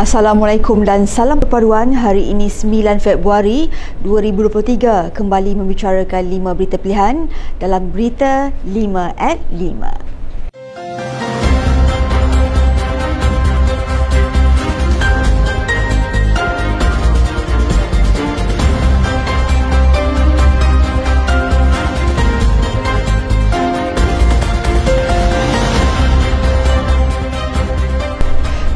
Assalamualaikum dan salam perpaduan. Hari ini 9 Februari 2023 kembali membicarakan 5 berita pilihan dalam berita 5 at 5.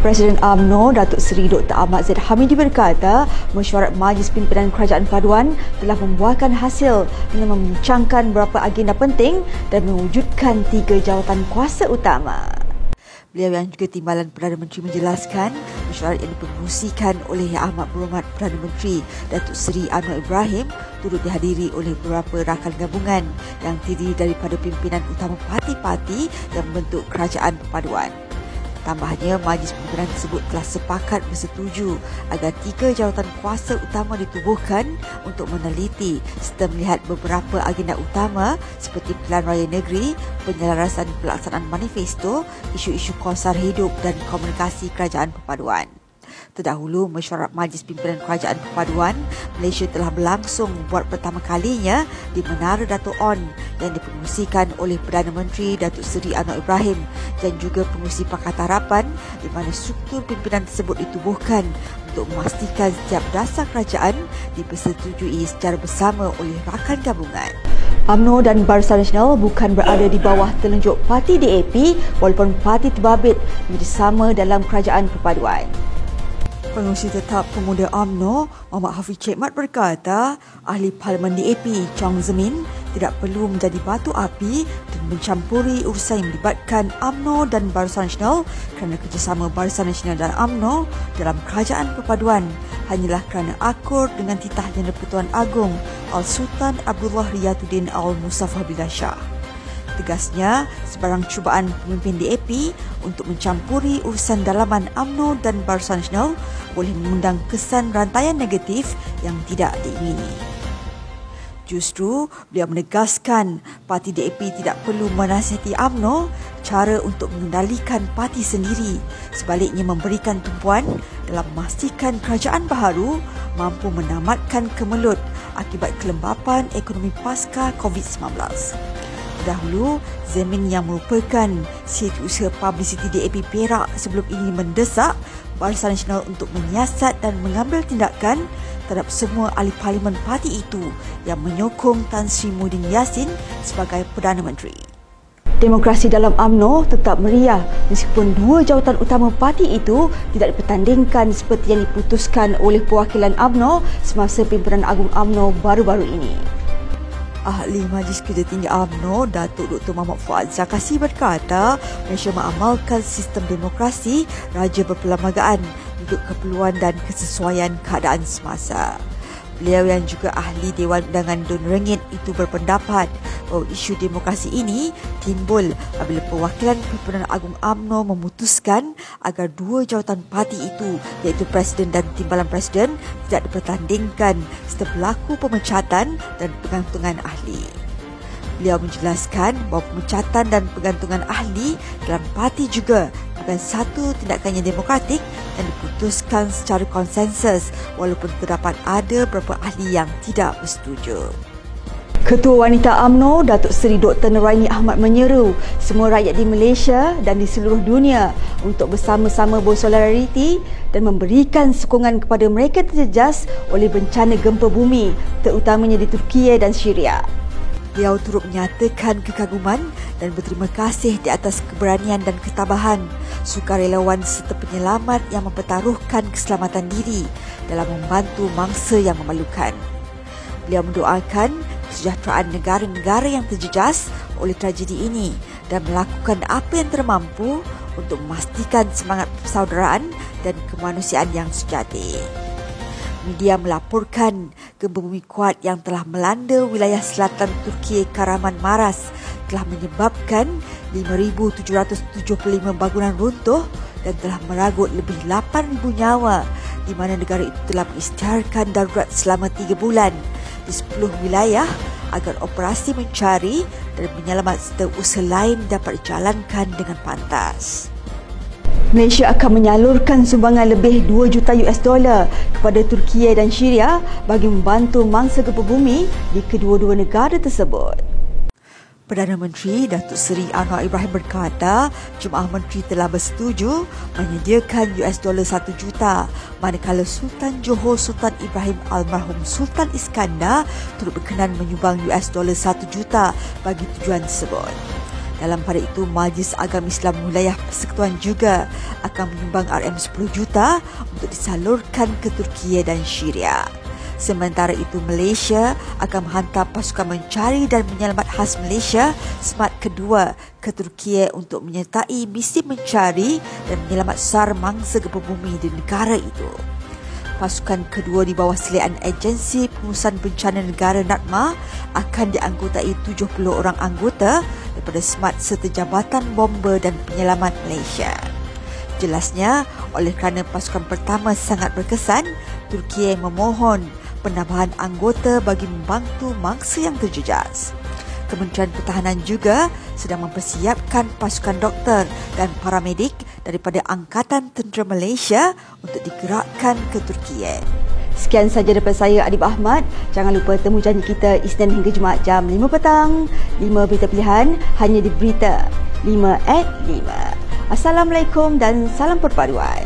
Presiden AMNO Datuk Seri Dr. Ahmad Zaid Hamidi berkata mesyuarat Majlis Pimpinan Kerajaan Paduan telah membuahkan hasil dengan membincangkan beberapa agenda penting dan mewujudkan tiga jawatan kuasa utama. Beliau yang juga timbalan Perdana Menteri menjelaskan mesyuarat yang dipengusikan oleh Amat Berhormat Perdana Menteri Datuk Seri Anwar Ibrahim turut dihadiri oleh beberapa rakan gabungan yang terdiri daripada pimpinan utama parti-parti yang membentuk kerajaan perpaduan. Tambahnya, majlis pimpinan tersebut telah sepakat bersetuju agar tiga jawatan kuasa utama ditubuhkan untuk meneliti serta melihat beberapa agenda utama seperti pilihan raya negeri, penyelarasan pelaksanaan manifesto, isu-isu konsar hidup dan komunikasi kerajaan perpaduan. Terdahulu, mesyuarat Majlis Pimpinan Kerajaan Perpaduan Malaysia telah berlangsung buat pertama kalinya di Menara Dato' On yang dipengusikan oleh Perdana Menteri Datuk Seri Anwar Ibrahim dan juga pengusi Pakatan Harapan di mana struktur pimpinan tersebut ditubuhkan untuk memastikan setiap dasar kerajaan dipersetujui secara bersama oleh rakan gabungan. UMNO dan Barisan Nasional bukan berada di bawah telunjuk parti DAP walaupun parti terbabit menjadi sama dalam kerajaan perpaduan. Pengurusi Tetap Pemuda AMNO, Muhammad Hafiz Cekmat berkata, Ahli Parlimen DAP, Chong Zemin, tidak perlu menjadi batu api dan mencampuri urusan yang melibatkan AMNO dan Barisan Nasional kerana kerjasama Barisan Nasional dan AMNO dalam kerajaan perpaduan hanyalah kerana akur dengan titah Yang Pertuan Agong Al-Sultan Abdullah Riyatuddin Al-Musaffah Billah Shah. Tegasnya, sebarang cubaan pemimpin DAP untuk mencampuri urusan dalaman AMNO dan Barisan Nasional boleh mengundang kesan rantaian negatif yang tidak diingini. Justru, beliau menegaskan parti DAP tidak perlu menasihati AMNO cara untuk mengendalikan parti sendiri sebaliknya memberikan tumpuan dalam memastikan kerajaan baharu mampu menamatkan kemelut akibat kelembapan ekonomi pasca COVID-19. Dahulu, Zemin yang merupakan usaha publicity DAP Perak sebelum ini mendesak Barisan Nasional untuk menyiasat dan mengambil tindakan terhadap semua ahli parlimen parti itu yang menyokong Tan Sri Muhyiddin Yassin sebagai Perdana Menteri. Demokrasi dalam AMNO tetap meriah meskipun dua jawatan utama parti itu tidak dipertandingkan seperti yang diputuskan oleh perwakilan AMNO semasa pimpinan agung AMNO baru-baru ini. Ahli Majlis Kerja Tinggi AMNO, Datuk Dr. Muhammad Fuad Zakasi berkata, Malaysia mengamalkan sistem demokrasi raja berperlembagaan untuk keperluan dan kesesuaian keadaan semasa. Beliau yang juga ahli Dewan Undangan Dun Rengit itu berpendapat bahawa isu demokrasi ini timbul apabila perwakilan Pimpinan Agung AMNO memutuskan agar dua jawatan parti itu iaitu Presiden dan Timbalan Presiden tidak dipertandingkan serta berlaku pemecatan dan pengantungan ahli. Beliau menjelaskan bahawa pemecatan dan pengantungan ahli dalam parti juga bukan satu tindakan yang demokratik yang diputuskan secara konsensus walaupun terdapat ada beberapa ahli yang tidak bersetuju. Ketua Wanita AMNO Datuk Seri Dr. Nuraini Ahmad menyeru semua rakyat di Malaysia dan di seluruh dunia untuk bersama-sama bersolidariti dan memberikan sokongan kepada mereka terjejas oleh bencana gempa bumi terutamanya di Turki dan Syria. Beliau turut menyatakan kekaguman dan berterima kasih di atas keberanian dan ketabahan sukarelawan serta penyelamat yang mempertaruhkan keselamatan diri dalam membantu mangsa yang memalukan. Beliau mendoakan kesejahteraan negara-negara yang terjejas oleh tragedi ini dan melakukan apa yang termampu untuk memastikan semangat persaudaraan dan kemanusiaan yang sejati. Media melaporkan gempa bumi kuat yang telah melanda wilayah selatan Turki Karaman Maras telah menyebabkan 5,775 bangunan runtuh dan telah meragut lebih 8,000 nyawa di mana negara itu telah mengisytiharkan darurat selama 3 bulan di 10 wilayah agar operasi mencari dan menyelamat serta usaha lain dapat dijalankan dengan pantas. Malaysia akan menyalurkan sumbangan lebih 2 juta US dollar kepada Turki dan Syria bagi membantu mangsa gempa bumi di kedua-dua negara tersebut. Perdana Menteri Datuk Seri Anwar Ibrahim berkata, Jemaah Menteri telah bersetuju menyediakan US dollar 1 juta manakala Sultan Johor Sultan Ibrahim Almarhum Sultan Iskandar turut berkenan menyumbang US dollar 1 juta bagi tujuan tersebut. Dalam pada itu, Majlis Agama Islam Wilayah Persekutuan juga akan menyumbang RM10 juta untuk disalurkan ke Turki dan Syria. Sementara itu, Malaysia akan menghantar pasukan mencari dan menyelamat khas Malaysia SMART kedua ke Turki untuk menyertai misi mencari dan menyelamat SAR mangsa gempa bumi di negara itu. Pasukan kedua di bawah selian Agensi Pengurusan Bencana Negara NATMA akan dianggotai 70 orang anggota daripada SMART serta Jabatan Bomber dan Penyelamat Malaysia. Jelasnya, oleh kerana pasukan pertama sangat berkesan, Turki memohon penambahan anggota bagi membantu mangsa yang terjejas. Kementerian Pertahanan juga sedang mempersiapkan pasukan doktor dan paramedik daripada Angkatan Tentera Malaysia untuk digerakkan ke Turki. Sekian saja daripada saya Adib Ahmad. Jangan lupa temu janji kita Isnin hingga Jumaat jam 5 petang. 5 berita pilihan hanya di Berita 5 at 5. Assalamualaikum dan salam perpaduan.